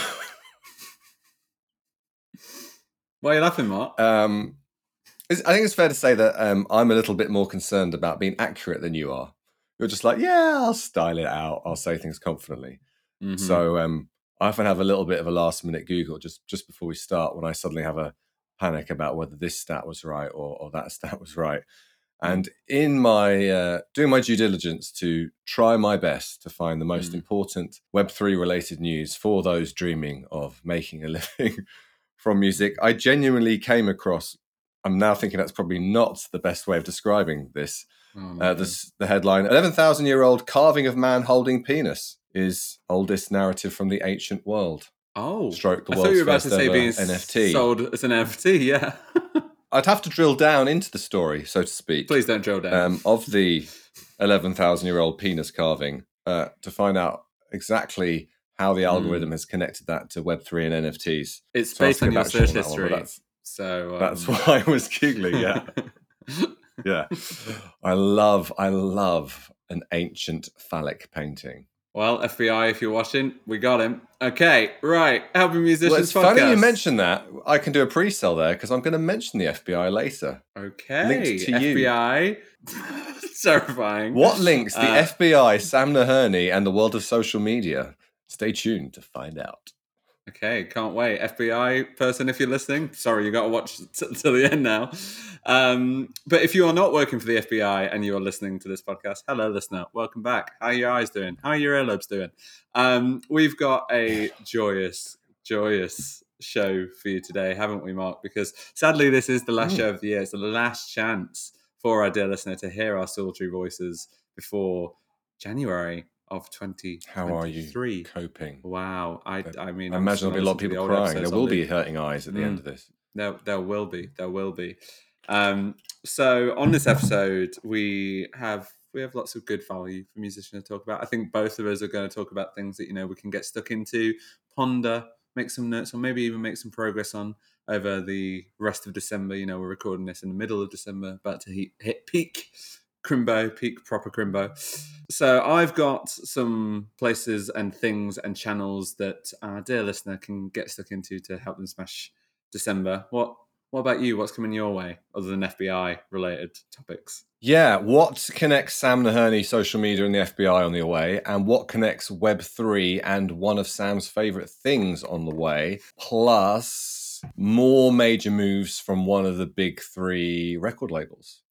Why are you laughing, Mark? Um, I think it's fair to say that um, I'm a little bit more concerned about being accurate than you are. You're just like, yeah, I'll style it out. I'll say things confidently. Mhm. So um, I often have a little bit of a last minute Google just just before we start when I suddenly have a panic about whether this stat was right or, or that stat was right. And in my uh, doing my due diligence to try my best to find the most Mm. important Web three related news for those dreaming of making a living from music, I genuinely came across. I'm now thinking that's probably not the best way of describing this. Oh, Uh, this, the headline 11,000 year old carving of man holding penis is oldest narrative from the ancient world. oh, Stroke the I thought you were about to say being NFT. sold as an NFT. Yeah. I'd have to drill down into the story, so to speak, Please don't drill down. um, of the 11,000 year old penis carving uh, to find out exactly how the algorithm has connected that to Web3 and NFTs. it's So based on your search on that one, history. that's, so um, that's why I was giggling. Yeah. yeah. I love, I love an ancient phallic painting. Well, FBI, if you're watching, we got him. Okay, right. Helping musicians Well, it's podcast. funny you mention that. I can do a pre-sell there because I'm going to mention the FBI later. Okay, Linked to you. FBI. Terrifying. What links the Uh, FBI, Sam Naherney, and the world of social media? Stay tuned to find out. Okay, can't wait. FBI person, if you're listening, sorry, you got to watch t- till the end now. Um, but if you are not working for the FBI and you are listening to this podcast, hello, listener, welcome back. How are your eyes doing? How are your earlobes doing? Um, we've got a joyous, joyous show for you today, haven't we, Mark? Because sadly, this is the last Mm. show of the year. It's the last chance for our dear listener to hear our sultry voices before January of 2023. How are you coping? Wow, I, But I mean, I imagine there'll be a lot of the people crying. There will be loop. hurting eyes at the end Mm. of this. There, there will be, there will be. Um, so on this episode, we have we have lots of good value for musicians to talk about. I think both of us are going to talk about things that you know we can get stuck into, ponder, make some notes, or maybe even make some progress on over the rest of December. You know, we're recording this in the middle of December, about to hit, hit peak crimbo, peak proper crimbo. So I've got some places and things and channels that our dear listener can get stuck into to help them smash December. What what about you? What's coming your way other than FBI related topics? Yeah, what connects Sam Naherney, social media, and the FBI on the way, and what connects Web3 and one of Sam's favorite things on the way, plus more major moves from one of the big three record labels.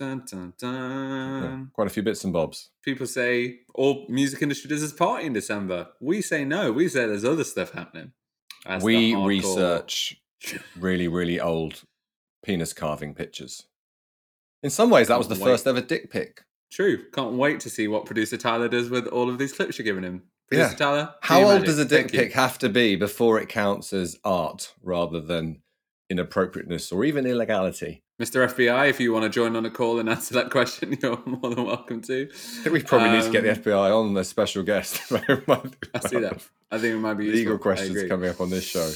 Dun dun Yeah, quite a few bits and bobs. People say all music industry does is party in December. We say no. We say there's other stuff happening. We research really, really old penis carving pictures. In some ways, that was the wait. first ever dick pic. True. Can't wait to see what producer Tyler does with all of these clips you're giving him. Producer Yeah. Tyler, How old does a dick Thank you. pic have to be before it counts as art rather than inappropriateness or even illegality? Mr. FBI, if you want to join on a call and answer that question, you're more than welcome to. I think we probably need to get the Um, FBI on as special guest. I see that. I think it might be Legal useful. Questions coming up on this show.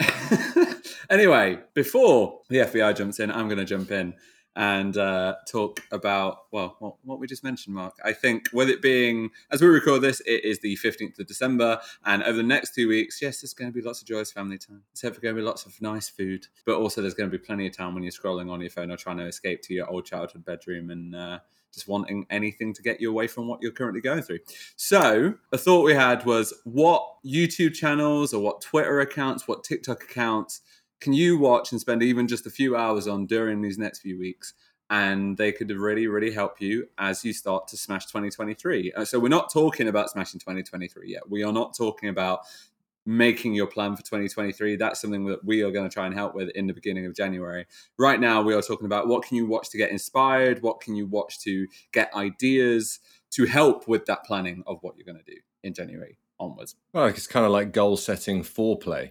anyway, before the FBI jumps in, I'm going to jump in and uh, talk about well, what, what we just mentioned, Mark. I think with it being as we record this, it is the 15th of December, and over the next two weeks, yes, there's going to be lots of joyous family time. Hopefully going to be lots of nice food, but also there's going to be plenty of time when you're scrolling on your phone or trying to escape to your old childhood bedroom and. Uh, just wanting anything to get you away from what you're currently going through. So, a thought we had was what YouTube channels or what Twitter accounts, what TikTok accounts can you watch and spend even just a few hours on during these next few weeks? And they could really, really help you as you start to smash 2023. Uh, So, we're not talking about smashing 2023 yet. We are not talking about making your plan for 2023 that's something that we are going to try and help with in the beginning of january right now we are talking about what can you watch to get inspired what can you watch to get ideas to help with that planning of what you're going to do in january onwards Well, it's kind of like goal setting foreplay.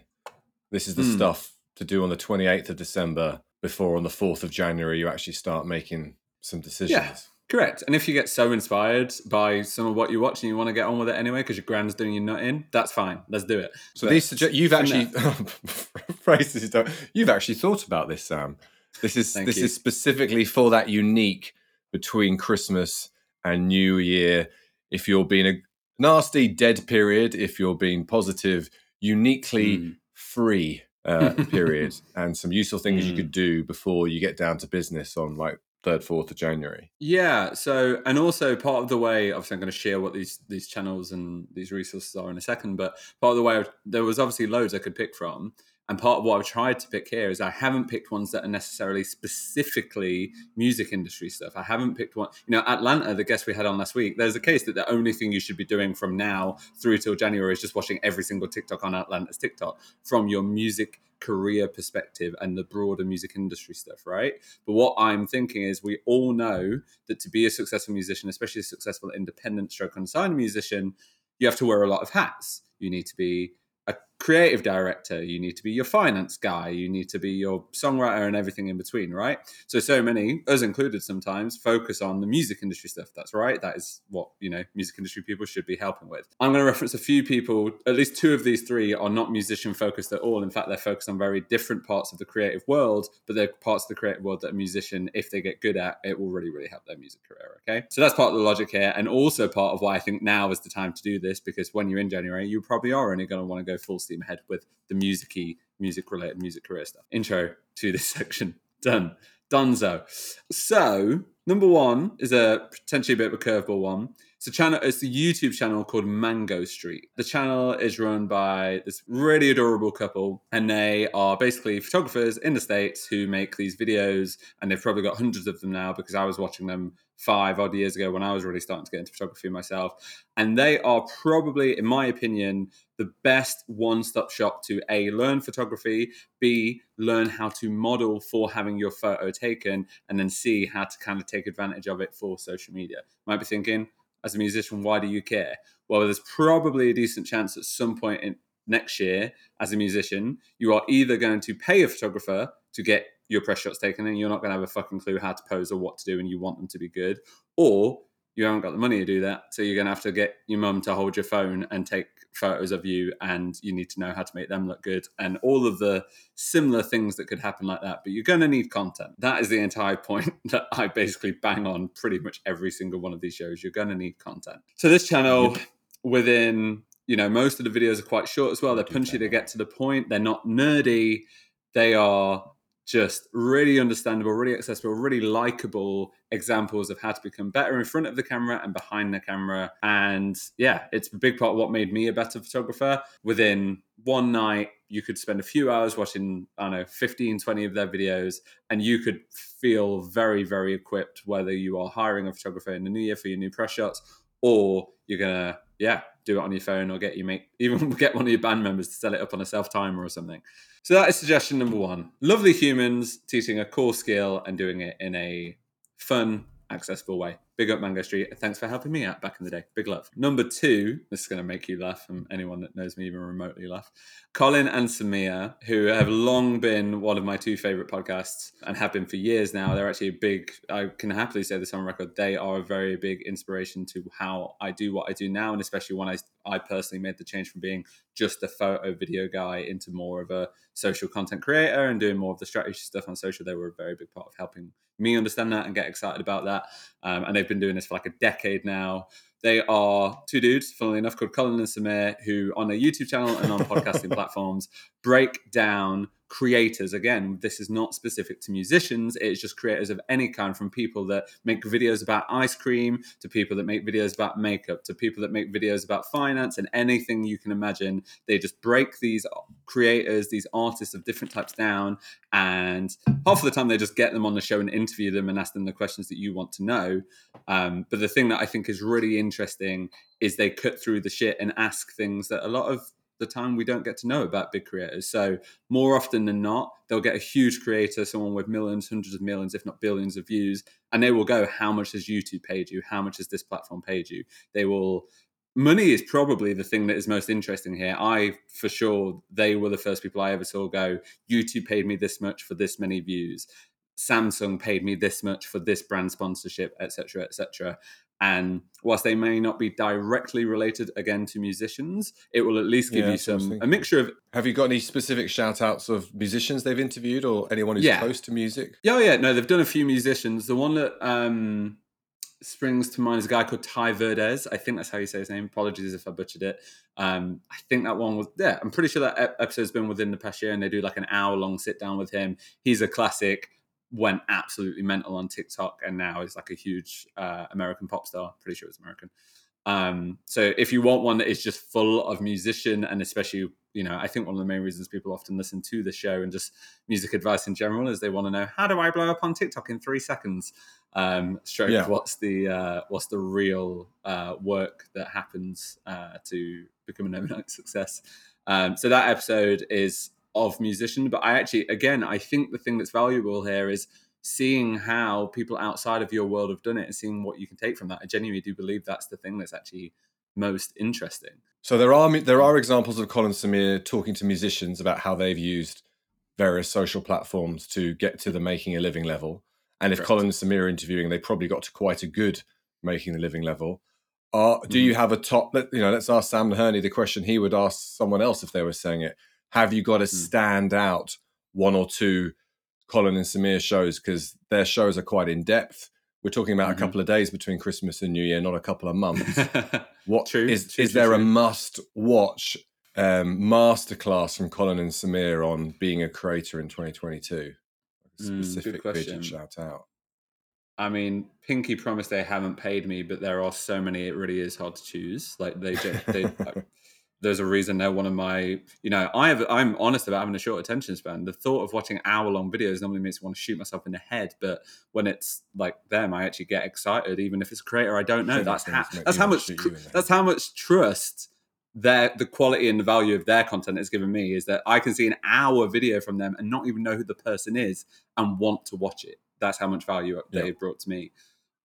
This is the Hmm. stuff to do on the 28th of December before on the 4th of January you actually start making some decisions. Yeah. Correct. And if you get so inspired by some of what you watch and you want to get on with it anyway because your grand's doing your nut in, that's fine. Let's do it. So But these suggest you've actually phrases don't you've actually thought about this, Sam. This is this you. is specifically for that unique between Christmas and New Year. If you're being a nasty dead period, if you're being positive, uniquely Mm. free uh, period and some useful things you Mm. could do before you get down to business on like third, fourth of January. Yeah. So, and also part of the way, obviously, I'm going to share what these these channels and these resources are in a second. But part of the way, there was obviously loads I could pick from, and part of what I've tried to pick here is I haven't picked ones that are necessarily specifically music industry stuff. I haven't picked one. You know, Atlanta, the guest we had on last week. There's a case that the only thing you should be doing from now through till January is just watching every single TikTok on Atlanta's TikTok from your music career perspective and the broader music industry stuff, right? But what I'm thinking is, we all know that to be a successful musician, especially a successful independent stroke unsigned musician, you have to wear a lot of hats. You need to be a creative director, you need to be your finance guy, you need to be your songwriter and everything in between, right? So so many, us included sometimes, focus on the music industry stuff. That's right. That is what, you know, music industry people should be helping with. I'm going to reference a few people, at least two of these three are not musician focused at all. In fact, they're focused on very different parts of the creative world, but they're parts of the creative world that a musician, if they get good at, it will really, really help their music career. Okay. So that's part of the logic here. And also part of why I think now is the time to do this, because when you're in January, you probably are only going to want to go full steam ahead with the musicy, music related music career stuff. Intro to this section. Done. Donzo. So, number one is a potentially a bit of a curveball one. It's a channel. It's a YouTube channel called Mango Street. The channel is run by this really adorable couple, and they are basically photographers in the states who make these videos. And they've probably got hundreds of them now because I was watching them five odd years ago when I was really starting to get into photography myself. And they are probably, in my opinion, the best one-stop shop to a learn photography, b learn how to model for having your photo taken, and then c how to kind of take advantage of it for social media. Might be thinking, as a musician, why do you care? Well, there's probably a decent chance at some point in next year, as a musician, you are either going to pay a photographer to get your press shots taken, and you're not going to have a fucking clue how to pose or what to do, and you want them to be good, or you haven't got the money to do that, so you're going to have to get your mum to hold your phone and take photos of you, and you need to know how to make them look good, and all of the similar things that could happen like that. But you're going to need content. That is the entire point that I basically bang on pretty much every single one of these shows. You're going to need content. So this channel, within you know, most of the videos are quite short as well. They're punchy. They get to the point. They're not nerdy. They are just really understandable, really accessible, really likable examples of how to become better in front of the camera and behind the camera. And yeah, it's a big part of what made me a better photographer. Within one night, you could spend a few hours watching, I don't know, 15, 20 of their videos, and you could feel very, very equipped whether you are hiring a photographer in the new year for your new press shots or you're gonna, yeah, do it on your phone or get you make even get one of your band members to set it up on a self timer or something. So that is suggestion number one. Lovely humans teaching a core skill and doing it in a fun, accessible way. Big up Mango Street. Thanks for helping me out back in the day. Big love. Number two, this is going to make you laugh, and anyone that knows me even remotely laugh. Colin and Samir, who have long been one of my two favorite podcasts and have been for years now. They're actually a big, I can happily say this on record, they are a very big inspiration to how I do what I do now. And especially when I, I personally made the change from being just a photo video guy into more of a social content creator and doing more of the strategy stuff on social. They were a very big part of helping me understand that and get excited about that. Um, and they've been doing this for like a decade now. They are two dudes, funnily enough, called Colin and Samir, who on a YouTube channel and on podcasting platforms break down creators. Again, this is not specific to musicians, it's just creators of any kind, from people that make videos about ice cream to people that make videos about makeup to people that make videos about finance and anything you can imagine. They just break these creators, these artists of different types down, and half of the time they just get them on the show and interview them and ask them the questions that you want to know. Um, but the thing that I think is really interesting is they cut through the shit and ask things that a lot of the time we don't get to know about big creators. So more often than not, they'll get a huge creator, someone with millions, hundreds of millions, if not billions of views, and they will go, "How much has YouTube paid you? How much has this platform paid you?" They will. Money is probably the thing that is most interesting here. I, for sure, they were the first people I ever saw go. YouTube paid me this much for this many views. Samsung paid me this much for this brand sponsorship, etc., etc. And whilst they may not be directly related again to musicians, it will at least give Yeah, you that's what I was some a mixture of Have you got any specific shout outs of musicians they've interviewed or anyone who's Yeah. close to music? yeah, yeah. No, they've done a few musicians. The one that um, springs to mind is a guy called Ty Verdes. I think that's how you say his name. Apologies if I butchered it. Um, I think that one was yeah. I'm pretty sure that episode's been within the past year, and they do like an hour long sit down with him. He's a classic. Went absolutely mental on TikTok, and now is like a huge uh, American pop star. Pretty sure it's American. Um, so if you want one that is just full of musician and especially, you know, I think one of the main reasons people often listen to the show and just music advice in general is they want to know how do I blow up on TikTok in three seconds? Um, stroke yeah. what's the uh, what's the real uh, work that happens uh, to become an overnight success? Um, so that episode is of musician, but I actually, again, I think the thing that's valuable here is seeing how people outside of your world have done it and seeing what you can take from that. I genuinely do believe that's the thing that's actually most interesting. So there are there are examples of Colin Samir talking to musicians about how they've used various social platforms to get to the making a living level. And if Correct. Colin Samir interviewing, they probably got to quite a good making the living level. Uh, do mm-hmm. you have a top? Let, You know, let's ask Sam Naherney the question he would ask someone else if they were saying it. Have you got to mm. stand out one or two Colin and Samir shows because their shows are quite in depth. We're talking about mm-hmm. a couple of days between Christmas and New Year, not a couple of months. what true, is true, is true, there a must watch um, masterclass from Colin and Samir on being a creator in 2022? Mm, specific mm, shout out. I mean, Pinky promised they haven't paid me, but there are so many. It really is hard to choose. Like they, they, like, there's a reason they're one of my you know i have i'm honest about having a short attention span. The thought of watching hour long videos normally makes me want to shoot myself in the head but when it's like them i actually get excited even if it's a creator i don't know. That's how that's how much that's how much trust their the quality and the value of their content has given me is that i can see an hour video from them and not even know who the person is and want to watch it. That's how much value they brought to me.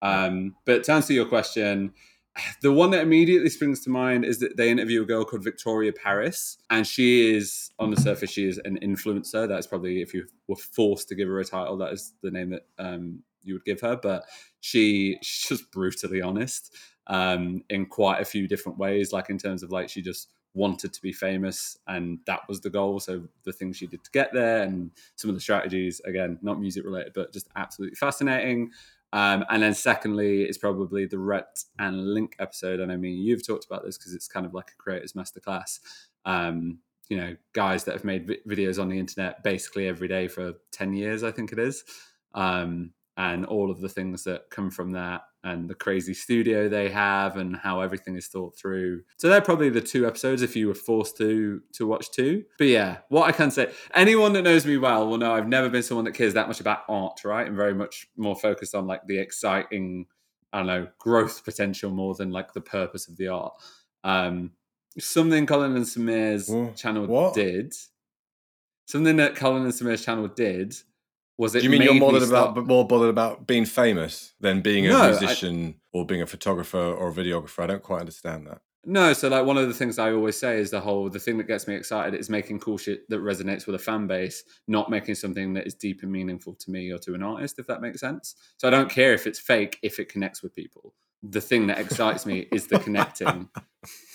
Um, but to answer your question the one that immediately springs to mind is that they interview a girl called Victoria Paris, and she is on the surface she is an influencer. That's probably if you were forced to give her a title, that is the name that um, you would give her. But she, she's just brutally honest um, in quite a few different ways. Like in terms of like she just wanted to be famous and that was the goal so the things she did to get there and some of the strategies again not music related but just absolutely fascinating um, and then secondly, it's probably the Rhett and Link episode. And I mean, you've talked about this because it's kind of like a creator's masterclass. Um, you know, guys that have made vi- videos on the internet basically every day for 10 years, I think it is. Um, and all of the things that come from that and the crazy studio they have and how everything is thought through. So they're probably the two episodes if you were forced to to watch two. But yeah, what I can say, anyone that knows me well will know I've never been someone that cares that much about art, right? I'm very much more focused on like the exciting, I don't know, growth potential more than like the purpose of the art. Um something Colin and Samir's channel what? did. Something that Colin and Samir's channel did was it? Do you mean you're start... about more bothered about being famous than being a no, musician I... or being a photographer or a videographer? I don't quite understand that. No, so like one of the things I always say is the whole the thing that gets me excited is making cool shit that resonates with a fan base, not making something that is deep and meaningful to me or to an artist, if that makes sense. So I don't care if it's fake if it connects with people. The thing that excites me is the connecting.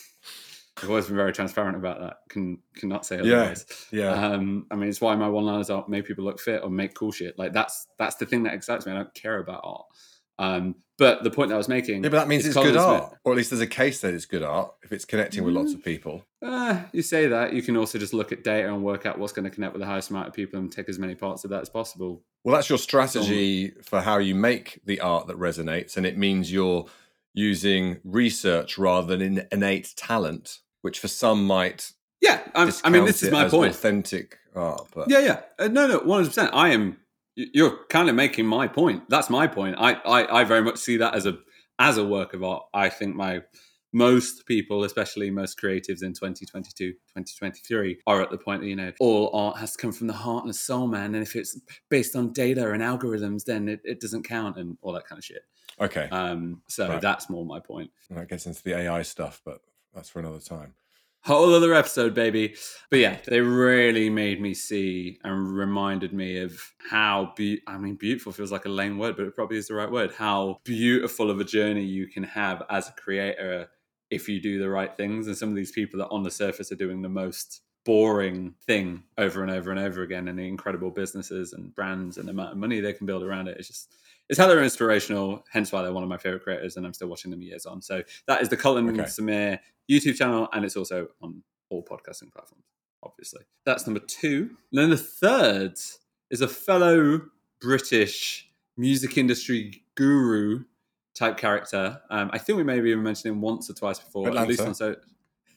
I've always been very transparent about that. Can cannot say otherwise. Yeah. yeah. Um, I mean, it's why my one liners are make people look fit or make cool shit. Like that's that's the thing that excites me. I don't care about art. Um, but the point that I was making, yeah, but that means it's good art, or at least there's a case that it's good art if it's connecting mm, with lots of mm. people. Uh, you say that you can also just look at data and work out what's going to connect with the highest amount of people and take as many parts of that as possible. Well, that's your strategy so, for how you make the art that resonates, and it means you're using research rather than innate talent which for some might yeah i i mean this is my point. authentic art but yeah yeah. Uh, no no 100% i am you're kind of making my point. That's my point. I, I i very much see that as a as a work of art. I think my most people especially most creatives in 2022 2023 are at the point that you know all art has to come from the heart and the soul man. And if it's based on data and algorithms then it, it doesn't count and all that kind of shit. Okay. Um so right. that's more my point. That gets into the ai stuff but that's for another time. Whole other episode, baby. But yeah, they really made me see and reminded me of how be I mean beautiful feels like a lame word, but it probably is the right word. How beautiful of a journey you can have as a creator if you do the right things. And some of these people that on the surface are doing the most boring thing over and over and over again and the incredible businesses and brands and the amount of money they can build around it. It's just it's how they're inspirational, hence why they're one of my favorite creators, and I'm still watching them years on. So that is the Colin Okay. Samir YouTube channel, and it's also on all podcasting platforms, obviously. That's number two. And then the third is a fellow British music industry guru type character. Um, I think we maybe even mentioned him once or twice before, at least Atlanta.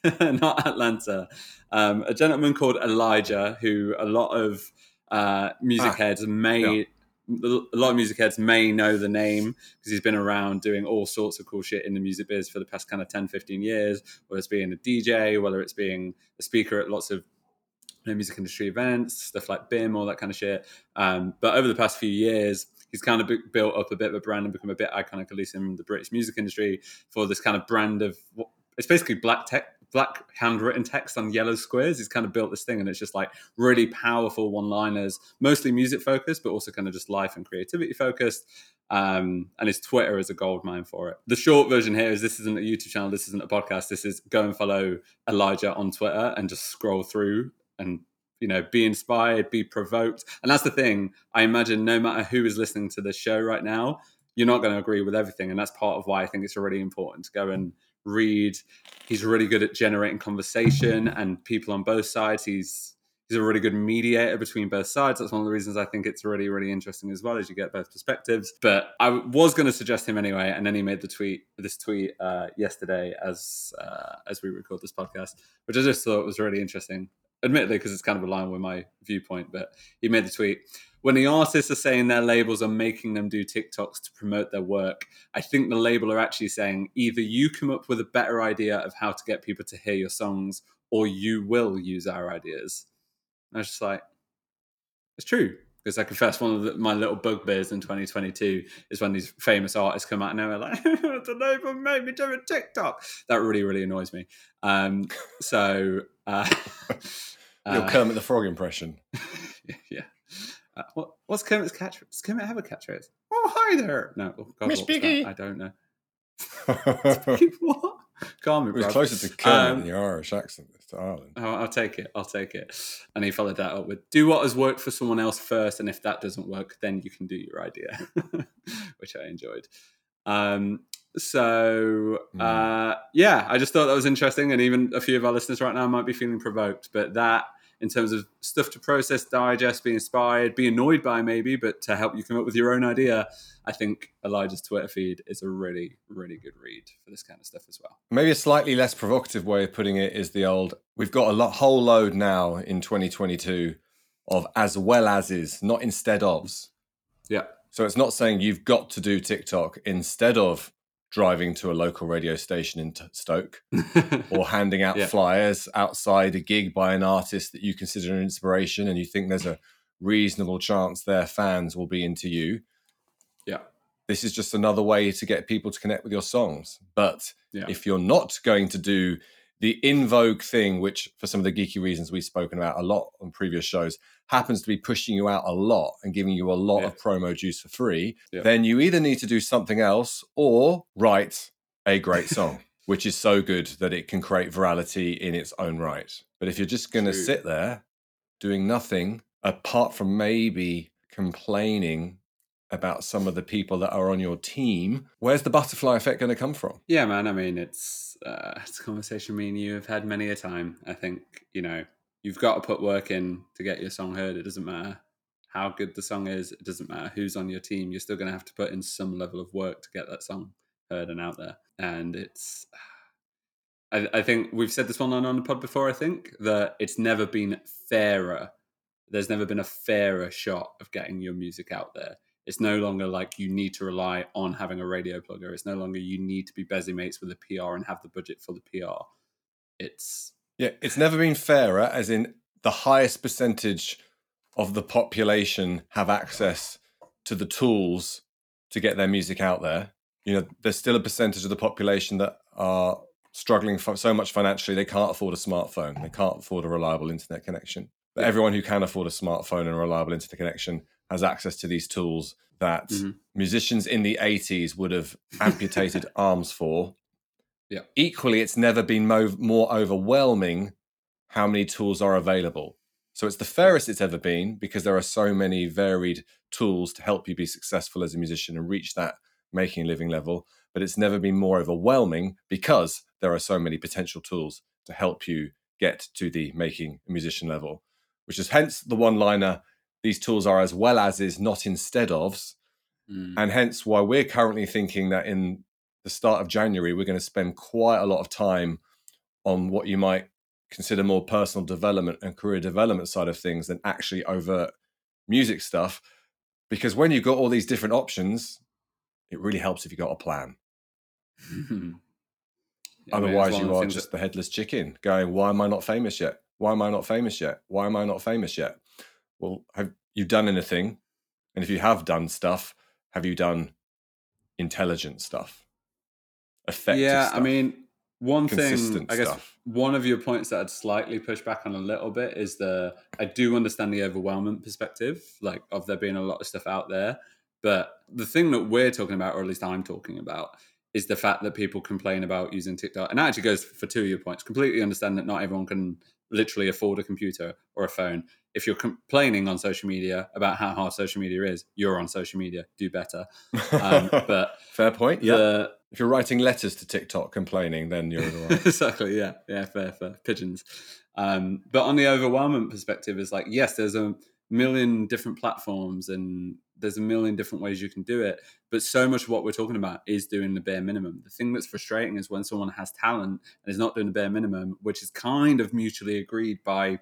on so not Atlanta. Um, a gentleman called Elijah, who a lot of uh, music Ah, heads may. A lot of music heads may know the name because he's been around doing all sorts of cool shit in the music biz for the past kind of 10, 15 years, whether it's being a DJ, whether it's being a speaker at lots of you know, music industry events, stuff like BIM, all that kind of shit. Um, but over the past few years, he's kind of bu- built up a bit of a brand and become a bit iconic, at least in the British music industry, for this kind of brand of it's basically black tech, black handwritten text on yellow squares. He's kind of built this thing, and it's just like really powerful one-liners, mostly music focused, but also kind of just life and creativity focused. Um, and his Twitter is a gold mine for it. The short version here is this isn't a YouTube channel, this isn't a podcast. This is go and follow Elijah on Twitter and just scroll through and you know be inspired be provoked and that's the thing i imagine no matter who is listening to the show right now you're not going to agree with everything and that's part of why i think it's really important to go and read. He's really good at generating conversation and people on both sides. He's he's a really good mediator between both sides. That's one of the reasons i think it's really really interesting as well as you get both perspectives. But i was going to suggest him anyway and then he made the tweet this tweet uh, yesterday as uh, as we record this podcast which i just thought was really interesting. Admittedly because it's kind of aligned with my viewpoint but he made the tweet when the artists are saying their labels are making them do tiktoks to promote their work i think the label are actually saying either you come up with a better idea of how to get people to hear your songs or you will use our ideas and i was just like it's true because i confess one of the, my little bugbears in 2022 is when these famous artists come out and they're like the label made me do a tiktok that really really annoys me um so uh, Your uh, Kermit the Frog impression. yeah. Uh, what, what's Kermit's catchphrase? Does Kermit have a catchphrase? Oh, hi there. No, oh, God, Miss what was that? Piggy. I don't know. what? Calm me, was bruv. closer to Kermit Um, than your Irish accent to Ireland. Oh, I'll take it. I'll take it. And he followed that up with do what has worked for someone else first. And if that doesn't work, then you can do your idea, which I enjoyed. Um, so, Hmm. uh, yeah, I just thought that was interesting. And even a few of our listeners right now might be feeling provoked. But that, in terms of stuff to process, digest, be inspired, be annoyed by maybe, but to help you come up with your own idea, I think Elijah's Twitter feed is a really, really good read for this kind of stuff as well. Maybe a slightly less provocative way of putting it is the old we've got a lot, whole load now in 2022 of as well as is, not instead ofs. Yeah. So it's not saying you've got to do TikTok instead of driving to a local radio station in Stoke or handing out Yeah. flyers outside a gig by an artist that you consider an inspiration and you think there's a reasonable chance their fans will be into you. yeah. This is just another way to get people to connect with your songs. But Yeah. if you're not going to do the in vogue thing, which for some of the geeky reasons we've spoken about a lot on previous shows, happens to be pushing you out a lot and giving you a lot Yeah. of promo juice for free, Yeah. then you either need to do something else or write a great song, which is so good that it can create virality in its own right. But if you're just going to sit there doing nothing apart from maybe complaining about some of the people that are on your team, where's the butterfly effect going to come from? Yeah, man. I mean, it's uh, it's a conversation me and you have had many a time. I think you know you've got to put work in to get your song heard. It doesn't matter how good the song is. It doesn't matter who's on your team. You're still going to have to put in some level of work to get that song heard and out there. And it's, I, I think we've said this one on on the pod before. I think that it's never been fairer. There's never been a fairer shot of getting your music out there it's no longer like you need to rely on having a radio plugger. It's no longer you need to be busy mates with a PR and have the budget for the PR. It's Yeah, it's never been fairer, as in the highest percentage of the population have access to the tools to get their music out there. You know, there's still a percentage of the population that are struggling for so much financially they can't afford a smartphone, they can't afford a reliable internet connection. But everyone who can afford a smartphone and a reliable internet connection has access to these tools that Mhm. musicians in the 80s would have amputated arms for. Yeah. Equally, it's never been mo- more overwhelming how many tools are available. So it's the fairest it's ever been because there are so many varied tools to help you be successful as a musician and reach that making a living level. But it's never been more overwhelming because there are so many potential tools to help you get to the making a musician level, which is hence the one liner these tools are as well as is not instead ofs. Mm. And hence why we're currently thinking that in the start of January, we're going to spend quite a lot of time on what you might consider more personal development and career development side of things than actually overt music stuff. Because when you've got all these different options, it really helps if you've got a plan. Yeah, I mean, Otherwise, you are just the headless chicken going, Why am I not famous yet? Why am I not famous yet? Why am I not famous yet? Well, have you done anything? And if you have done stuff, have you done intelligent stuff? Effective yeah, stuff? I mean, one thing I guess stuff. one of your points that I'd slightly push back on a little bit is the I do understand the overwhelming perspective, like of there being a lot of stuff out there. But the thing that we're talking about, or at least I'm talking about, is the fact that people complain about using TikTok. And that actually goes for two of your points. Completely understand that not everyone can literally afford a computer or a phone. If you're complaining on social media about how hard social media is, you're on social media. Do better. Um, but fair point. Yeah. the if you're writing letters to TikTok complaining, then you're right. exactly yeah yeah fair fair pigeons um but on the overwhelming perspective is like yes there's a million different platforms and there's a million different ways you can do it but so much of what we're talking about is doing the bare minimum the thing that's frustrating is when someone has talent and is not doing the bare minimum which is kind of mutually agreed by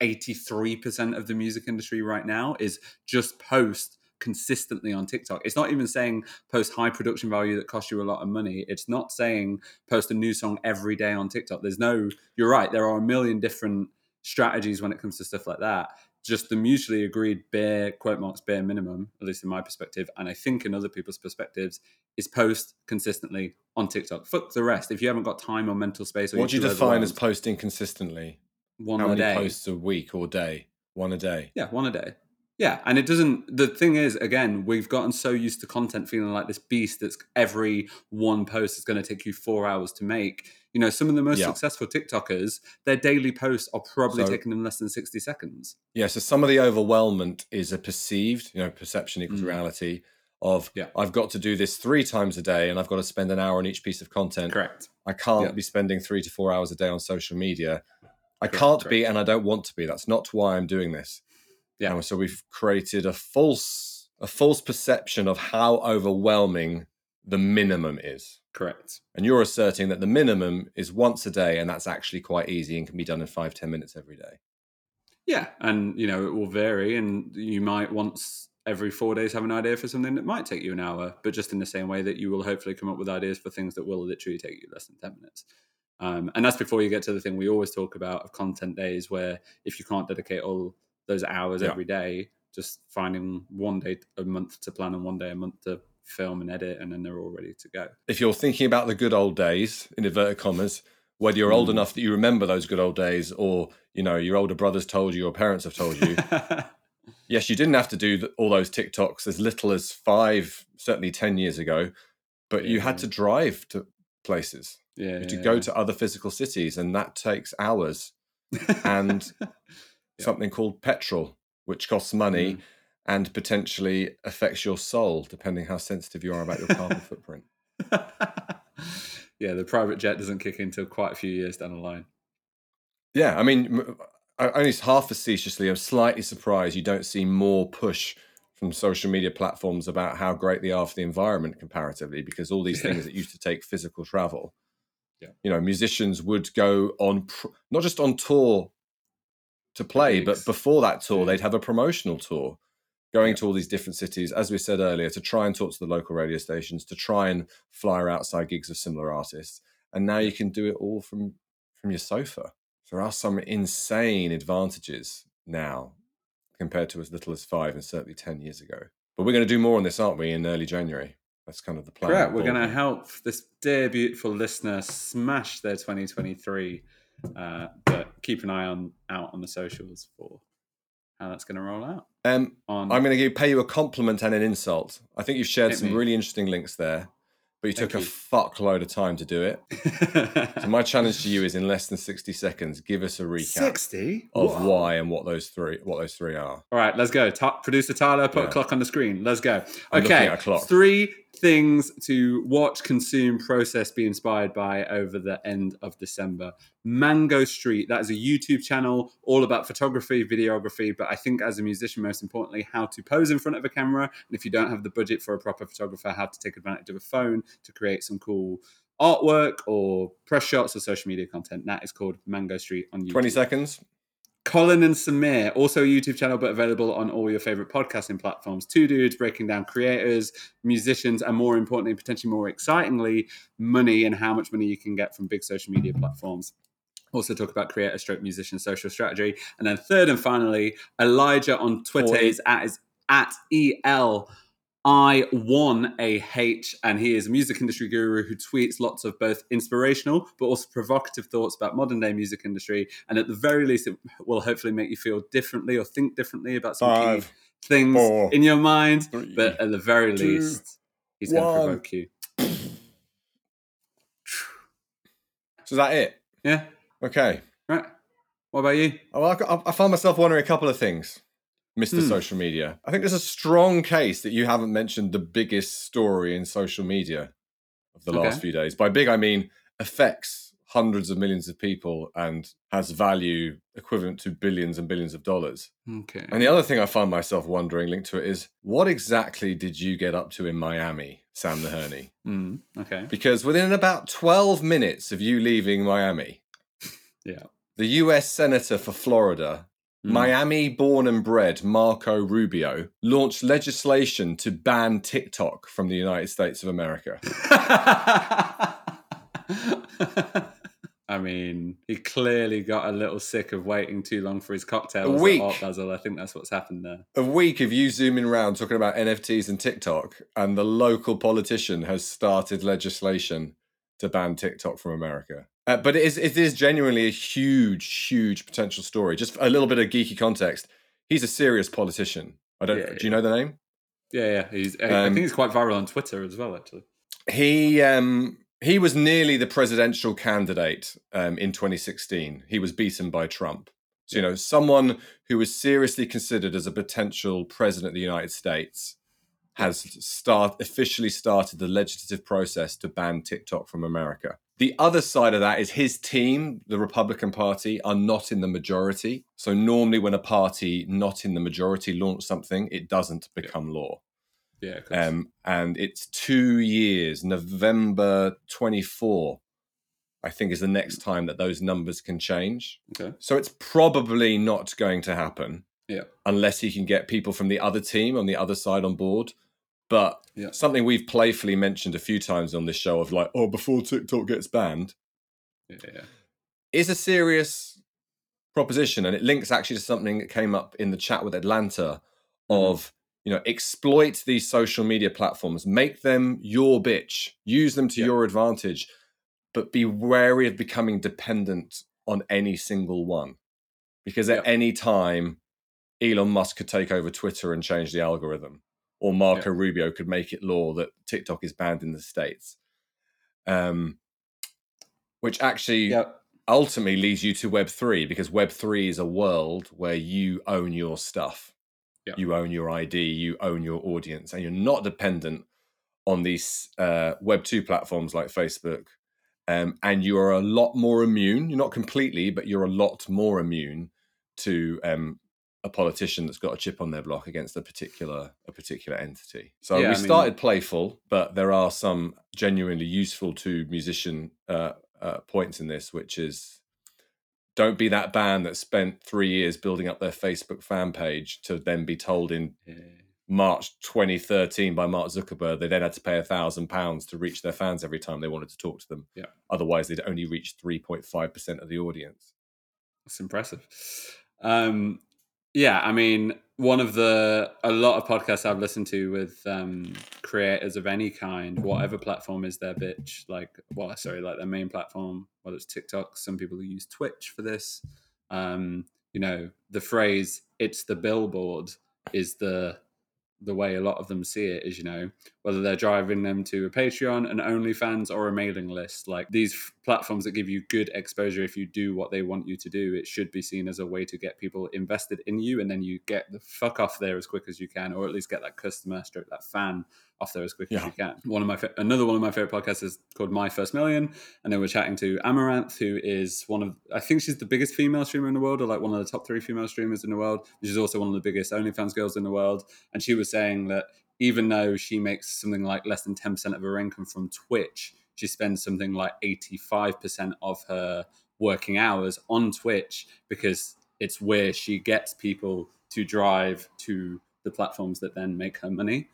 83% of the music industry right now is just post consistently on TikTok. It's not even saying post high production value that costs you a lot of money. It's not saying post a new song every day on TikTok. There's no, you're right, there are a million different strategies when it comes to stuff like that. Just the mutually agreed bare quote marks bare minimum, at least in my perspective, and I think in other people's perspectives, is post consistently on TikTok. Fuck the rest. If you haven't got time or mental space, or what do you define as posting consistently? one How a many day? posts a week or day? One a day. Yeah, one a day. Yeah, and it doesn't. The thing is, again, we've gotten so used to content feeling like this beast that's every one post is going to take you four hours to make. You know, some of the most Yeah. successful TikTokers, their daily posts are probably So- taking them less than 60 seconds. Yeah, so some of the overwhelmment is a perceived, you know, perception equals Mm. reality of Yeah. I've got to do this three times a day and I've got to spend an hour on each piece of content. Correct. I can't Yeah. be spending three to four hours a day on social media. I Correct, can't correct. be and I don't want to be. That's not why I'm doing this. Yeah. And so we've created a false a false perception of how overwhelming the minimum is. Correct. And you're asserting that the minimum is once a day and that's actually quite easy and can be done in five, ten minutes every day. Yeah, and you know it will vary, and you might once every four days have an idea for something that might take you an hour, but just in the same way that you will hopefully come up with ideas for things that will literally take you less than ten minutes. Um, and that's before you get to the thing we always talk about of content days, where if you can't dedicate all those hours Yeah. every day, just finding one day a month to plan and one day a month to film and edit, and then they're all ready to go. if you're thinking about the good old days in inverted commas whether you're old Mm. enough that you remember those good old days or you know your older brothers told you your parents have told you yes you didn't have to do all those tiktoks as little as five certainly 10 years ago but you had to drive to places yeah, you had to yeah, go yeah. to other physical cities and that takes hours and Yeah. something called petrol which costs money Mm. and potentially affects your soul depending how sensitive you are about your carbon footprint yeah, the private jet doesn't kick in until quite a few years down the line. Yeah, I mean, only half facetiously, I'm slightly surprised you don't see more push from social media platforms about how great they are for the environment comparatively, because all these things that used to take physical travel, Yeah. you know, musicians would go on pr- not just on tour to play, but before that tour, mm. they'd have a promotional tour. Going to all these different cities, as we said earlier, to try and talk to the local radio stations, to try and flyer outside gigs of similar artists, and now you can do it all from from your sofa. There are some insane advantages now compared to as little as five and certainly 10 years ago. But we're going to do more on this, aren't we, in early January? That's kind of the plan. Correct. We're going to help this dear, beautiful listener smash their 2023. Uh, but keep an eye on out on the socials for how that's going to roll out. Um, On I'm going to give, pay you a compliment and an insult. I think you've shared some me. really interesting links there. but you took Thank a you. fuckload of time to do it. So my challenge to you is in less than 60 seconds, give us a recap Sixty of Whoa. why and what those three what those three are. All right, let's go. Ta- producer Tyler, put Yeah. a clock on the screen. Let's go. I'm okay, at a clock. three things to watch, consume, process, be inspired by over the end of December. Mango Street, that is a YouTube channel all about photography, videography, but I think as a musician, most importantly, how to pose in front of a camera. And if you don't have the budget for a proper photographer, how to take advantage of a phone to create some cool artwork or press shots or social media content. That is called Mango Street on YouTube. 20 seconds. Colin and Samir, also a YouTube channel, but available on all your favorite podcasting platforms. Two dudes breaking down creators, musicians, and more importantly, potentially more excitingly, money and how much money you can get from big social media platforms. Also, talk about creator stroke musician social strategy. And then, third and finally, Elijah on Twitter is at, is at EL. I1AH, and he is a music industry guru who tweets lots of both inspirational but also provocative thoughts about modern day music industry. And at the very least, it will hopefully make you feel differently or think differently about some Five, key things four, in your mind. three, But at the very two, least, he's going to provoke you. So is that it? Yeah, Okay. right. What about you? Oh, I, I- I found myself wondering a couple of things, Mr. Hmm. Social Media. I think there's a strong case that you haven't mentioned the biggest story in social media of the last few days. By big, I mean affects hundreds of millions of people and has value equivalent to billions and billions of dollars. Okay. And the other thing I find myself wondering linked to it is what exactly did you get up to in Miami, Sam Naherney? Mm, okay. Because within about 12 minutes of you leaving Miami, Yeah. the US Senator for Florida, Mm. Miami born and bred Marco Rubio, launched legislation to ban TikTok from the United States of America. I mean, he clearly got a little sick of waiting too long for his cocktails. A week. Art Basel. I think that's what's happened there. A week of you zooming around talking about NFTs and TikTok, and the local politician has started legislation to ban TikTok from America. Uh, but it is, it is genuinely a huge, huge potential story. Just a little bit of geeky context. He's a serious politician. I don't. Yeah, do you know the name? Yeah, yeah. He's. I- I Um, think he's quite viral on Twitter as well. Actually. He um he was nearly the presidential candidate um, in 2016. He was beaten by Trump. So you know, someone who was seriously considered as a potential president of the United States has start officially started the legislative process to ban TikTok from America. The other side of that is his team, the Republican Party, are not in the majority. So normally, when a party not in the majority launch something, it doesn't become law. Yeah. Um, and it's two years, November 24, I think, is the next time that those numbers can change. okay. So it's probably not going to happen Yeah. unless he can get people from the other team on the other side on board. But Yeah. something we've playfully mentioned a few times on this show of like, oh, before TikTok gets banned, Yeah. is a serious proposition and it links actually to something that came up in the chat with Atlanta mm-hmm. of you know exploit these social media platforms make them your bitch use them to Yeah. your advantage but be wary of becoming dependent on any single one because at Yeah. any time Elon Musk could take over Twitter and change the algorithm or Marco Rubio could make it law that TikTok is banned in the states um which actually Yeah. ultimately leads you to Web3 because Web3 is a world where you own your stuff. Yeah. You own your ID, you own your audience, and you're not dependent on these uh, Web2 platforms like Facebook. Um, and you are a lot more immune. You're not completely, but you're a lot more immune to um, a politician that's got a chip on their block against a particular a particular entity. So Yeah, we I mean- started playful, but there are some genuinely useful to musician uh, uh, points in this, which is don't be that band that spent three years building up their Facebook fan page to then be told in yeah. March 2013 by Mark Zuckerberg they then had to pay a thousand pounds to reach their fans every time they wanted to talk to them. Yeah. Otherwise, they'd only reach 3.5% of the audience. It's impressive. Um, yeah, I mean, one of the a lot of podcasts I've listened to with um, creators of any kind, whatever platform is their bitch, like well, sorry, like their main platform, whether it's TikTok, some people use Twitch for this. Um, you know, the phrase "it's the billboard" is the the way a lot of them see it. Is you know, whether they're driving them to a Patreon, an OnlyFans, or a mailing list. Like these f- platforms that give you good exposure if you do what they want you to do, it should be seen as a way to get people invested in you, and then you get the fuck off there as quick as you can, or at least get that customer, stroke that fan off there as quick as you can. One of my fa- another one of my favorite podcasts is called My First Million, and then we're chatting to Amouranth, who is one of I think she's the biggest female streamer in the world, or like one of the top three female streamers in the world. She's also one of the biggest OnlyFans girls in the world, and she was saying that even though she makes something like less than ten percent of her income from Twitch, she spends something like eighty five percent of her working hours on Twitch because it's where she gets people to drive to the platforms that then make her money.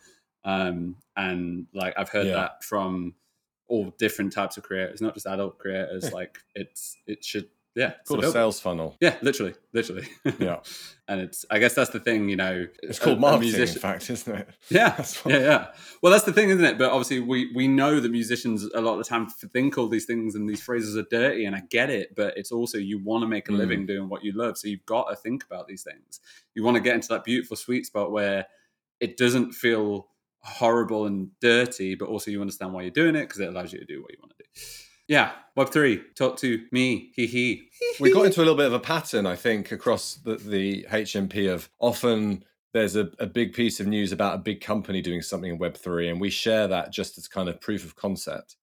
Um, and like I've heard Yeah. that from all different types of creators, not just adult creators. like it's it should yeah, it's called a sales funnel. Yeah, literally, literally. Yeah. and it's I guess that's the thing, you know. It's a- called marketing, in fact, isn't it? yeah, yeah, yeah. Well, that's the thing, isn't it? But obviously, we we know that musicians a lot of the time think all these things and these phrases are dirty, and I get it. But it's also you want to make a Mm. living doing what you love, so you've got to think about these things. You want to get into that beautiful sweet spot where it doesn't feel horrible and dirty, but also you understand why you're doing it because it allows you to do what you want to do. Yeah, Web three. Talk to me. Hee hee. we got into a little bit of a pattern, I think, across the, the HMP of often there's a, a big piece of news about a big company doing something in Web3, and we share that just as kind of proof of concept.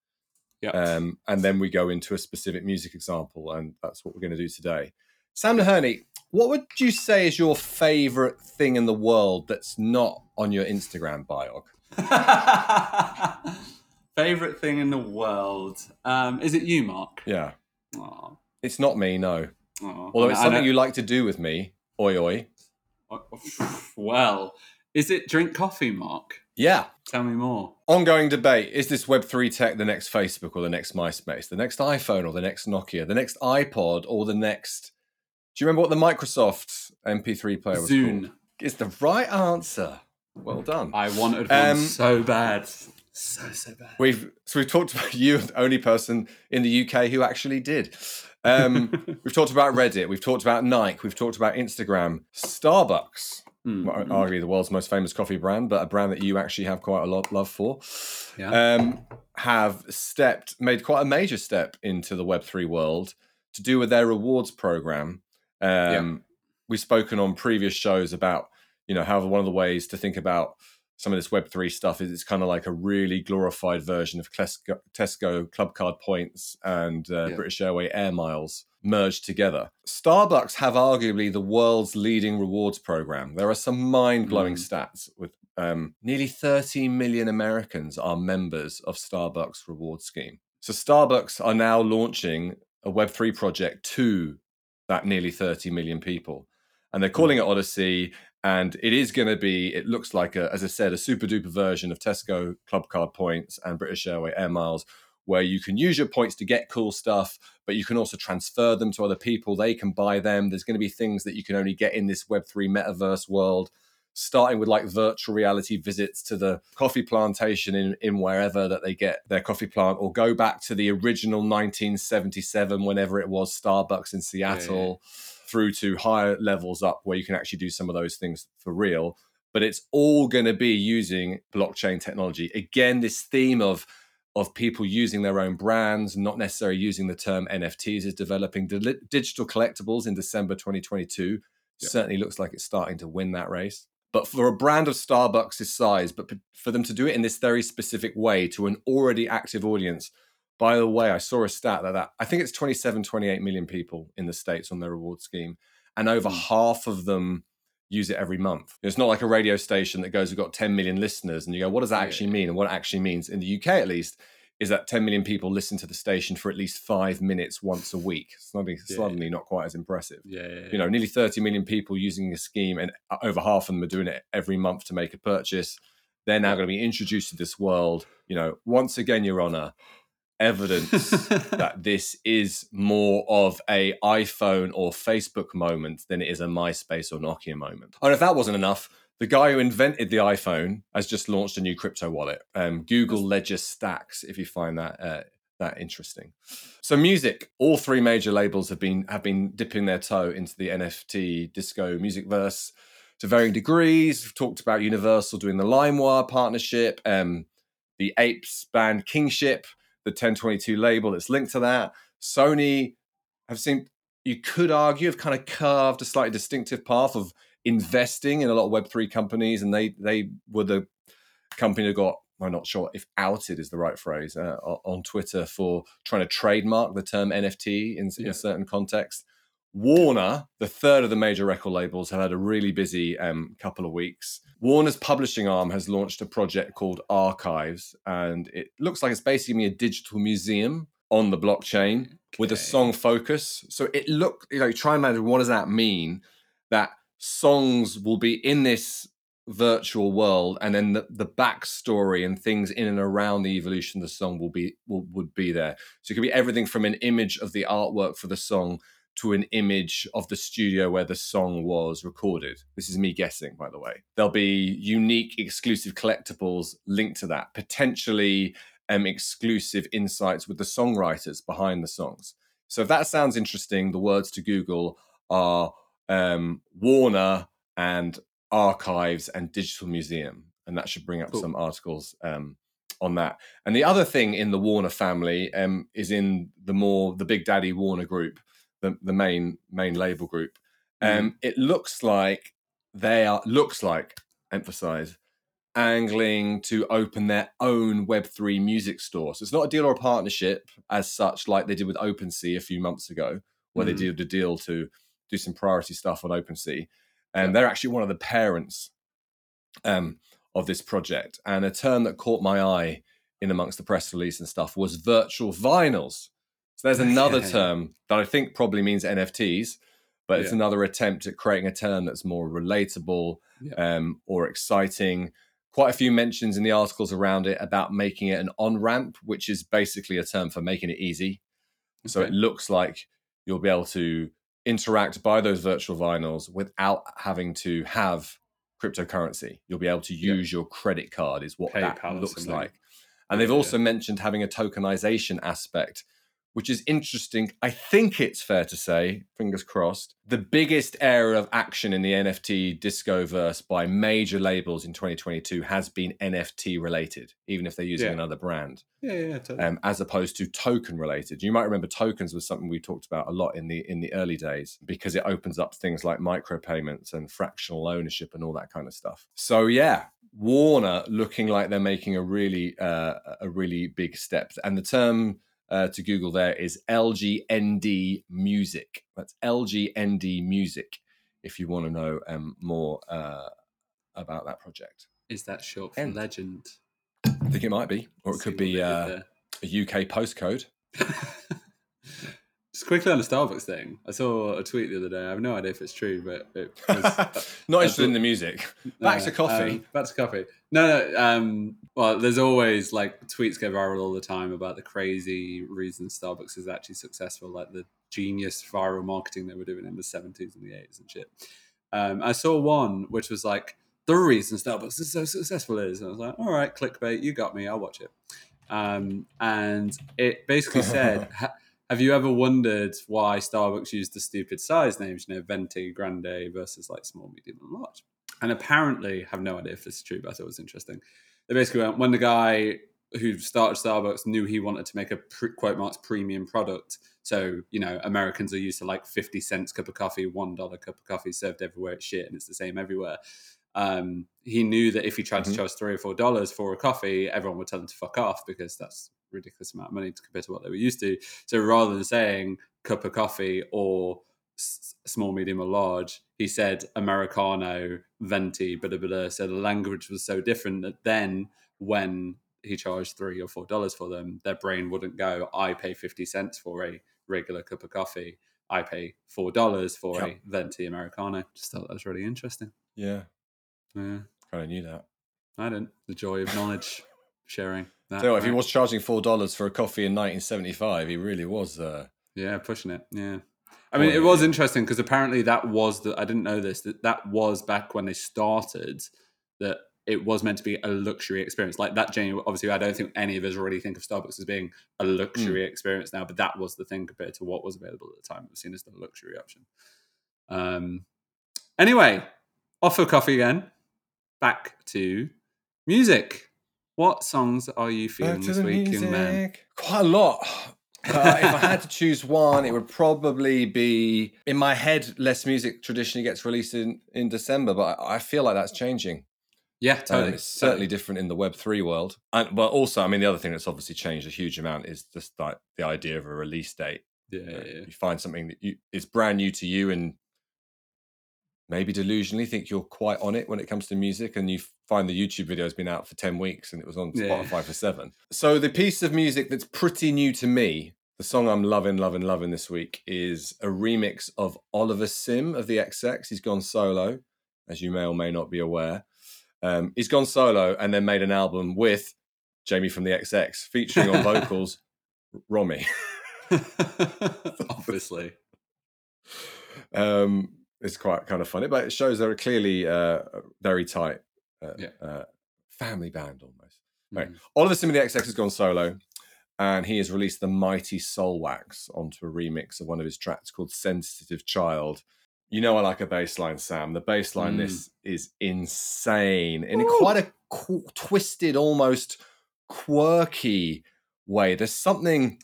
Yeah. Um, and then we go into a specific music example, and that's what we're going to do today. Sam Naherney, what would you say is your favorite thing in the world that's not on your Instagram bio? Favorite thing in the world? Um, is it you, Mark? Yeah. Aw, It's not me, no. aw. Although it's something you like to do with me. Oi, oi. Well, is it drink coffee, Mark? Yeah. Tell me more. Ongoing debate is this Web3 tech the next Facebook or the next MySpace, the next iPhone or the next Nokia, the next iPod or the next. Do you remember what the Microsoft MP3 player was Zune. called? It's the right answer. Well done. I wanted one Um, so bad. So, so bad. We've so we've talked about you, the only person in the UK who actually did. Um, we've talked about Reddit. We've talked about Nike. We've talked about Instagram. Starbucks, Hmm. arguably the world's most famous coffee brand, but a brand that you actually have quite a lot love for. Yeah. um, have stepped, made quite a major step into the Web3 world to do with their rewards program. Um, We've spoken on previous shows about, you know, how one of the ways to think about some of this Web3 stuff is it's kind of like a really glorified version of Tesco, Tesco Club Card Points and uh, Yeah. British Airway Air Miles merged together. Starbucks have arguably the world's leading rewards program. There are some mind blowing Mm. stats with um, nearly 30 million Americans are members of Starbucks reward scheme. So Starbucks are now launching a Web3 project to that nearly 30 million people. And they're calling it Odyssey. And it is going to be, it looks like, a, as I said, a super duper version of Tesco Club Card Points and British Airway Air Miles, where you can use your points to get cool stuff, but you can also transfer them to other people. They can buy them. There's going to be things that you can only get in this Web3 metaverse world starting with like virtual reality visits to the coffee plantation in, in wherever that they get their coffee plant, or go back to the original 1977, whenever it was Starbucks in Seattle, through to higher levels up where you can actually do some of those things for real. But it's all going to be using blockchain technology. Again, this theme of of people using their own brands, not necessarily using the term NFTs, is developing Dili- digital collectibles in December 2022. Yeah. Certainly looks like it's starting to win that race. But for a brand of Starbucks' size, but for them to do it in this very specific way to an already active audience, by the way, I saw a stat that, that I think it's 27, 28 million people in the States on their reward scheme, and over Hmm. half of them use it every month. It's not like a radio station that goes, we've got 10 million listeners, and you go, what does that actually mean? And what it actually means in the UK, at least, is that 10 million people listen to the station for at least five minutes once a week. Suddenly, Yeah. suddenly not quite as impressive yeah, yeah, you know, nearly 30 million people using a scheme, and uh, over half of them are doing it every month to make a purchase. They're now going to be introduced to this world. You know, once again, Your Honor, evidence that this is more of a iPhone or Facebook moment than it is a MySpace or Nokia moment. And if that wasn't enough, the guy who invented the iPhone has just launched a new crypto wallet, um, Google Ledger Stax. If you find that uh, that interesting. So music, all three major labels have been have been dipping their toe into the NFT disco music verse to varying degrees. We've talked about Universal doing the LimeWire partnership. Um, the Apes band Kingship, the 1022 label that's linked to that. Sony have seen, you could argue, have kind of carved a slightly distinctive path of investing in a lot of Web3 companies, and they they were the company that got I'm not sure if outed is the right phrase uh, on Twitter for trying to trademark the term NFT in, yeah. in certain contexts. Warner, the third of the major record labels, have had a really busy um, couple of weeks. Warner's publishing arm has launched a project called Archives, and it looks like it's basically a digital museum on the blockchain okay. with a song focus. So it look, you know, try and imagine what does that mean? That songs will be in this virtual world and then the, the backstory and things in and around the evolution of the song will be will, would be there so it could be everything from an image of the artwork for the song to an image of the studio where the song was recorded this is me guessing by the way there'll be unique exclusive collectibles linked to that potentially um, exclusive insights with the songwriters behind the songs so if that sounds interesting the words to google are um, warner and archives and digital museum, and that should bring up cool. some articles um, on that. And the other thing in the Warner family um, is in the more the Big Daddy Warner Group, the, the main main label group. Um, mm. It looks like they are looks like emphasize angling to open their own Web3 music store. So it's not a deal or a partnership as such, like they did with OpenSea a few months ago, where mm. they did a deal to do some priority stuff on OpenSea and yeah. they're actually one of the parents um, of this project. And a term that caught my eye in amongst the press release and stuff was virtual vinyls. So there's another yeah. term that I think probably means NFTs, but it's yeah. another attempt at creating a term that's more relatable um, or exciting. Quite a few mentions in the articles around it about making it an on ramp, which is basically a term for making it easy. Okay. So it looks like you'll be able to interact by those virtual vinyls without having to have cryptocurrency. You'll be able to use your credit card, is what PayPal that looks like. And they've also mentioned having a tokenization aspect which is interesting. I think it's fair to say, fingers crossed, the biggest area of action in the NFT disco verse by major labels in 2022 has been NFT related, even if they're using yeah. another brand. Yeah, yeah, totally. um, as opposed to token related. You might remember tokens was something we talked about a lot in the in the early days because it opens up things like micropayments and fractional ownership and all that kind of stuff. So yeah, Warner looking like they're making a really uh, a really big step, and the term uh, to Google there is LGND Music. That's LGND Music if you want to know um, more uh, about that project. Is that short for End. legend? I think it might be, or it could be uh, a UK postcode. Just quickly on the Starbucks thing, I saw a tweet the other day. I have no idea if it's true, but it was not interested in the music. Back to coffee. Um, back to coffee. No, no. Um, well, there's always like tweets go viral all the time about the crazy reasons Starbucks is actually successful, like the genius viral marketing they were doing in the 70s and the 80s and shit. Um, I saw one which was like the reason Starbucks is so successful is, and I was like, all right, clickbait, you got me, I'll watch it. Um, and it basically said. Have you ever wondered why Starbucks used the stupid size names, you know, venti, grande versus like small, medium, and large? And apparently, have no idea if this is true, but I thought it was interesting. They basically went when the guy who started Starbucks knew he wanted to make a pre- quote marks premium product. So you know, Americans are used to like fifty cents cup of coffee, one dollar cup of coffee served everywhere. It's shit, and it's the same everywhere. Um, he knew that if he tried mm-hmm. to charge three or four dollars for a coffee, everyone would tell him to fuck off because that's ridiculous amount of money to compare to what they were used to. So rather than saying cup of coffee or s- small, medium, or large, he said Americano, venti, blah, blah, blah. So the language was so different that then when he charged three or four dollars for them, their brain wouldn't go, I pay 50 cents for a regular cup of coffee. I pay four dollars for yep. a venti Americano. Just thought that was really interesting. Yeah. Yeah. I kind of knew that. I didn't. The joy of knowledge sharing. That, so if he was charging four dollars for a coffee in 1975, he really was. Uh, yeah, pushing it. Yeah. I mean, it was interesting because apparently that was the. I didn't know this. That that was back when they started. That it was meant to be a luxury experience. Like that, genuine. Obviously, I don't think any of us really think of Starbucks as being a luxury mm. experience now. But that was the thing compared to what was available at the time. It was seen as the luxury option. Um. Anyway, off of coffee again. Back to music. What songs are you feeling this week, man? music. Quite a lot. Uh, if I had to choose one, it would probably be in my head. Less music traditionally gets released in, in December, but I, I feel like that's changing. Yeah, Um, totally. it's certainly different in the Web three world. And but also, I mean, the other thing that's obviously changed a huge amount is just like the idea of a release date. Yeah, Uh, yeah, yeah. You find something that you is brand new to you and maybe delusionally think you're quite on it when it comes to music and you find the YouTube video has been out for 10 weeks and it was on Yeah. Spotify for 7. So the piece of music that's pretty new to me, the song I'm loving loving loving this week is a remix of Oliver Sim of the XX. He's gone solo as you may or may not be aware. Um, he's gone solo and then made an album with Jamie from the XX featuring on vocals Romy. Obviously. um, it's quite kind of funny, but it shows they're clearly uh, very tight uh, Yeah. uh, family band almost. Right. Mm. Oliver Sim of the XX has gone solo, and he has released the Mighty Soulwax onto a remix of one of his tracks called "Sensitive Child." You know, I like a bass line, Sam. The bass line Mm. this is insane in Woo. quite a qu- twisted, almost quirky way. There's something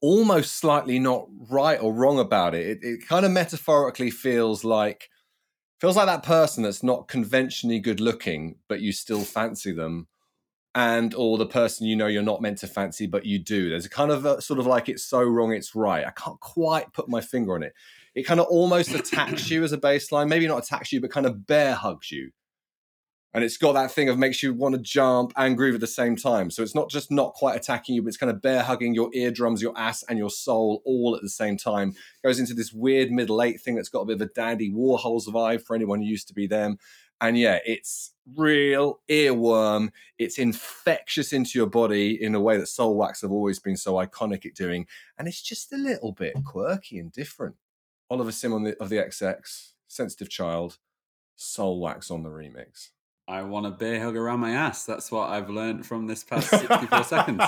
almost slightly not right or wrong about it. It, it kind of metaphorically feels like feels like that person that's not conventionally good looking, but you still fancy them, and or the person you know you're not meant to fancy, but you do. There's a kind of a, sort of like it's so wrong, it's right. I can't quite put my finger on it. It kind of almost attacks you as a baseline, maybe not attacks you, but kind of bear hugs you. And it's got that thing of makes you want to jump and groove at the same time. So it's not just not quite attacking you, but it's kind of bear hugging your eardrums, your ass, and your soul all at the same time. Goes into this weird middle eight thing that's got a bit of a Dandy Warhols vibe for anyone who used to be them. And yeah, it's real earworm. It's infectious into your body in a way that Soulwax have always been so iconic at doing. And it's just a little bit quirky and different. Oliver Sim on the, of the XX, Sensitive Child, Soulwax on the remix. I want a bear hug around my ass. That's what I've learned from this past 64 seconds.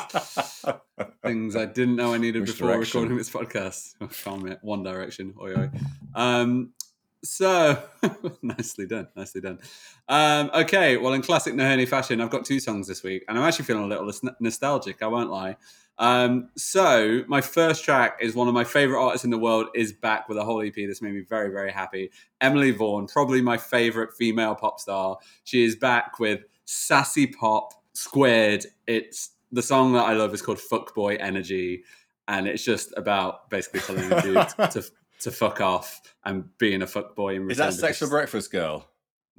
Things I didn't know I needed Which before direction? recording this podcast. I found it One Direction. Oi, oi. Um, so, nicely done. Nicely done. Um, okay, well, in classic Naherney fashion, I've got two songs this week, and I'm actually feeling a little nostalgic, I won't lie. Um, so, my first track is one of my favorite artists in the world, is back with a whole EP. This made me very, very happy. Emily Vaughan, probably my favorite female pop star. She is back with Sassy Pop Squared. It's the song that I love is called Fuckboy Energy, and it's just about basically telling a dude to to fuck off and being a fuckboy in return. Is that Sex for Breakfast Girl?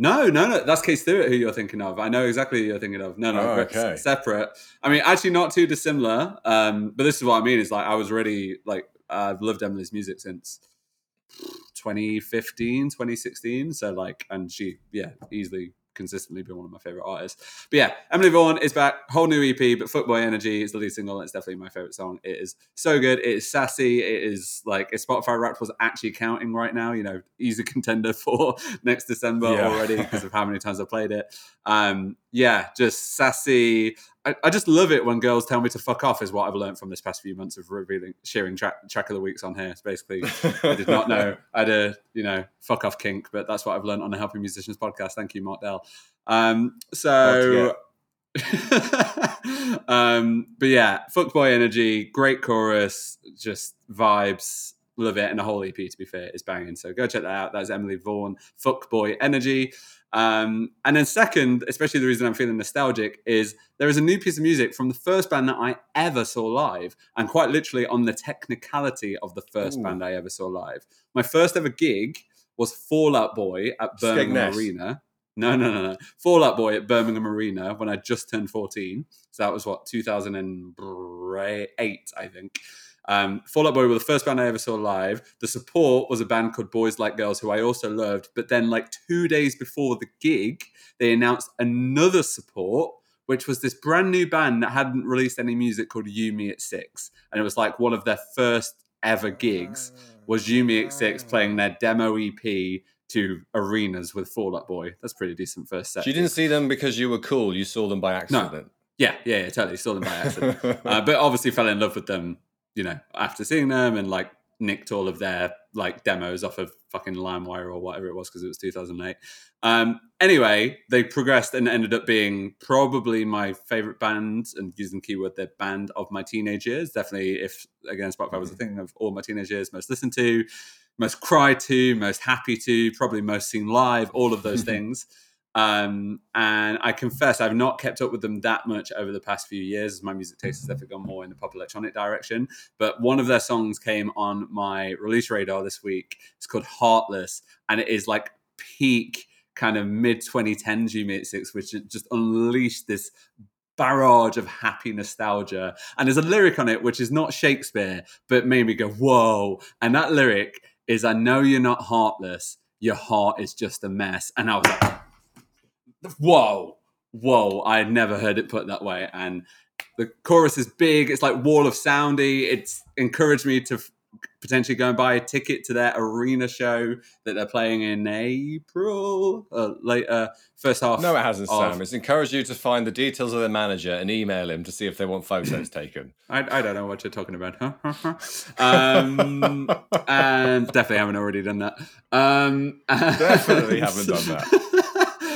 No, no, no. That's Kate Stewart who you're thinking of. I know exactly who you're thinking of. No, no, Oh, okay. separate. I mean, actually, not too dissimilar. Um, but this is what I mean. Is like I was really like I've loved Emily's music since 2015, 2016. So like, and she, yeah, easily consistently been one of my favorite artists. But yeah, Emily Vaughan is back, whole new EP, but Fuckboy Energy is the lead single. It's definitely my favorite song. It is so good. It is sassy. It is like if Spotify Wrapped was actually counting right now, you know, easy contender for next December Yeah. already because of how many times I played it. Um, yeah, just sassy. I, I just love it when girls tell me to fuck off. Is what I've learned from this past few months of revealing, sharing track, track of the weeks on here. It's basically I did not know I had a you know fuck off kink, but that's what I've learned on the Helping Musicians podcast. Thank you, Mark Dell. Um, so, um, but yeah, fuck boy energy, great chorus, just vibes, love it, and the whole EP to be fair is banging. So go check that out. That's Emily Vaughan, fuckboy energy. Um, and then second, especially the reason I'm feeling nostalgic is there is a new piece of music from the first band that I ever saw live, and quite literally on the technicality of the first Ooh. band I ever saw live. My first ever gig was Fall Out Boy at Birmingham. Arena. No, no, no, no. Fall Out Boy at Birmingham Arena when I just turned 14. So that was what, 2008, I think. Um, Fall Out Boy were the first band I ever saw live. The support was a band called Boys Like Girls, who I also loved. But then, like two days before the gig, they announced another support, which was this brand new band that hadn't released any music called You Me at Six. And it was like one of their first ever gigs was You Me at Six playing their demo EP to arenas with Fall Out Boy. That's pretty decent first set. So you didn't see them because you were cool. You saw them by accident. Yeah, yeah, yeah, totally. Saw them by accident. uh, but obviously fell in love with them, you know, after seeing them and like nicked all of their like demos off of fucking LimeWire or whatever it was because it was 2008. Um, anyway, they progressed and ended up being probably my favorite band and using the keyword the band of my teenage years. Definitely, if again Spotify was a thing of all my teenage years, most listened to, most cried to, most happy to, probably most seen live, all of those things. Um, and I confess I've not kept up with them that much over the past few years as my music taste has definitely gone more in the pop electronic direction. But one of their songs came on my release radar this week. It's called Heartless, and it is like peak kind of mid 2010s U-6, which just unleashed this barrage of happy nostalgia. And there's a lyric on it which is not Shakespeare, but made me go, whoa. And that lyric is I know you're not heartless, your heart is just a mess. And I was like, whoa, whoa, I never heard it put that way. And the chorus is big. It's like wall of soundy. It's encouraged me to f- potentially go and buy a ticket to their arena show that they're playing in April uh, later, first half. No, it hasn't, of- Sam. It's encouraged you to find the details of their manager and email him to see if they want photos taken. I, I don't know what you're talking about. um, and definitely haven't already done that. Um, Definitely haven't done that.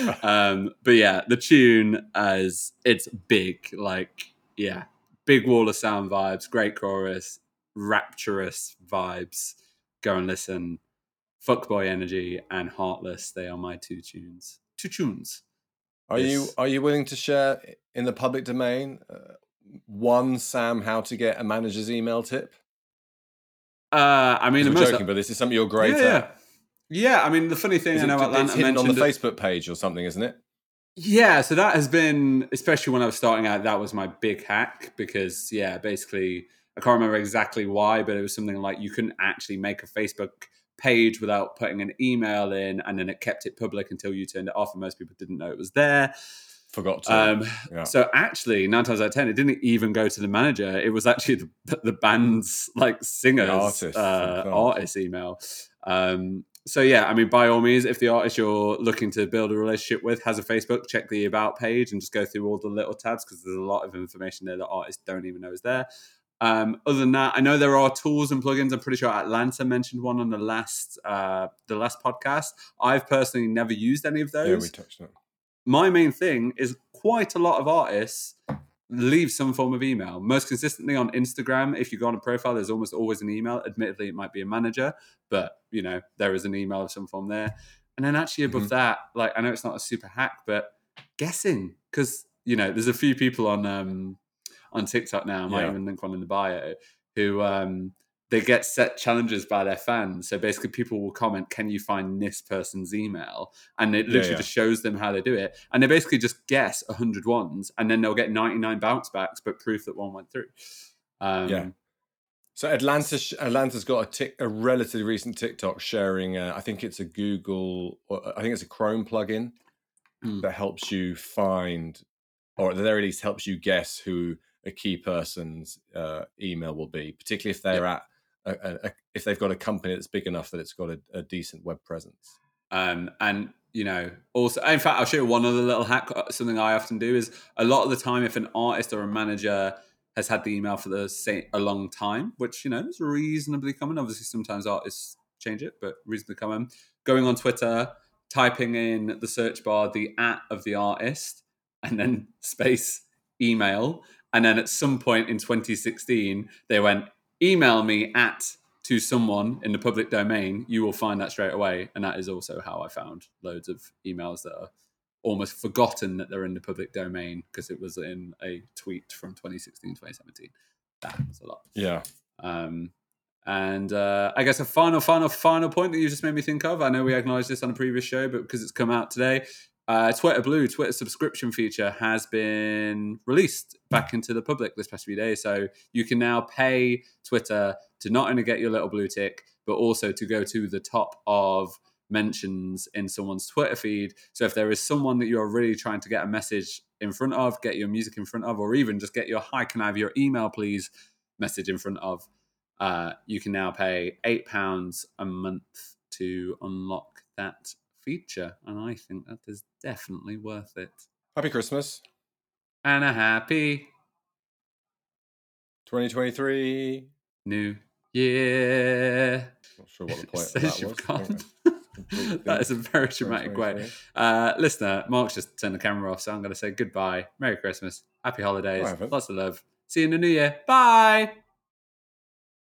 um, but yeah, the tune as it's big, like yeah, big wall of sound vibes, great chorus, rapturous vibes. Go and listen. Fuckboy Energy and Heartless. They are my two tunes. Two tunes. Are you are you willing to share in the public domain uh, one Sam how to get a manager's email tip? Uh, I mean, I'm joking, but this is something you're great yeah. at. Yeah, I mean, the funny thing Is I it- know Atlanta it's hidden on the mentioned. Facebook page or something, isn't it? Yeah, so that has been, especially when I was starting out, that was my big hack because, yeah, basically, I can't remember exactly why, but it was something like you couldn't actually make a Facebook page without putting an email in, and then it kept it public until you turned it off, and most people didn't know it was there. Forgot to. Um, yeah. So actually, nine times out of ten, it didn't even go to the manager. It was actually the, the band's like singers, artist uh, artist email. Um, so yeah, I mean, by all means, if the artist you're looking to build a relationship with has a Facebook, check the about page and just go through all the little tabs because there's a lot of information there that artists don't even know is there. Um, other than that, I know there are tools and plugins. I'm pretty sure Atlanta mentioned one on the last uh, the last podcast. I've personally never used any of those yeah, we touched on it. my main thing is quite a lot of artists leave some form of email. Most consistently on Instagram, if you go on a profile, there's almost always an email. Admittedly, it might be a manager, but you know there is an email of some form there. And then actually above Mhm. that, like I know it's not a super hack, but guessing because you know there's a few people on um on TikTok now. I might Yeah. even link one in the bio who um they get set challenges by their fans. So basically, people will comment, "Can you find this person's email?" And it literally yeah. just shows them how they do it. And they basically just guess 100 ones, and then they'll get 99 bounce backs, but proof that one went through. Um, Yeah. So Atlanta, Atlanta's got a, tic- a relatively recent TikTok sharing. Uh, I think it's a Google, or I think it's a Chrome plugin Hmm. that helps you find, or at the very least helps you guess who a key person's uh, email will be, particularly if they're at a, a, if they've got a company that's big enough that it's got a, a decent web presence. Um, and you know, also, in fact, I'll show you one other little hack. uh, Something I often do is a lot of the time, if an artist or a manager has had the email for the same a long time, which you know is reasonably common. Obviously, sometimes artists change it, but reasonably common. Going on Twitter, typing in the search bar the at of the artist, and then space email, and then at some point in 2016, they went email me at to someone in the public domain, you will find that straight away. And that is also how I found loads of emails that are almost forgotten that they're in the public domain because it was in a tweet from 2016, 2017. That happens a lot. Yeah. Um, and uh, I guess a final, final, final point that you just made me think of. I know we acknowledged this on a previous show, but because it's come out today, uh, Twitter Blue, Twitter subscription feature has been released back into the public this past few days. So you can now pay Twitter to not only get your little blue tick, but also to go to the top of mentions in someone's Twitter feed. So if there is someone that you're really trying to get a message in front of, get your music in front of, or even just get your hi, can I have your email, please message in front of, uh, you can now pay £8 a month to unlock that feature. And I think that is definitely worth it. Happy Christmas, And a happy 2023. new year. Not sure what the point of Says that was. that is a very dramatic way. Uh, listener, Mark's just turned the camera off, so I'm going to say goodbye. Merry Christmas. Happy holidays. Lots of love. See you in the new year. Bye.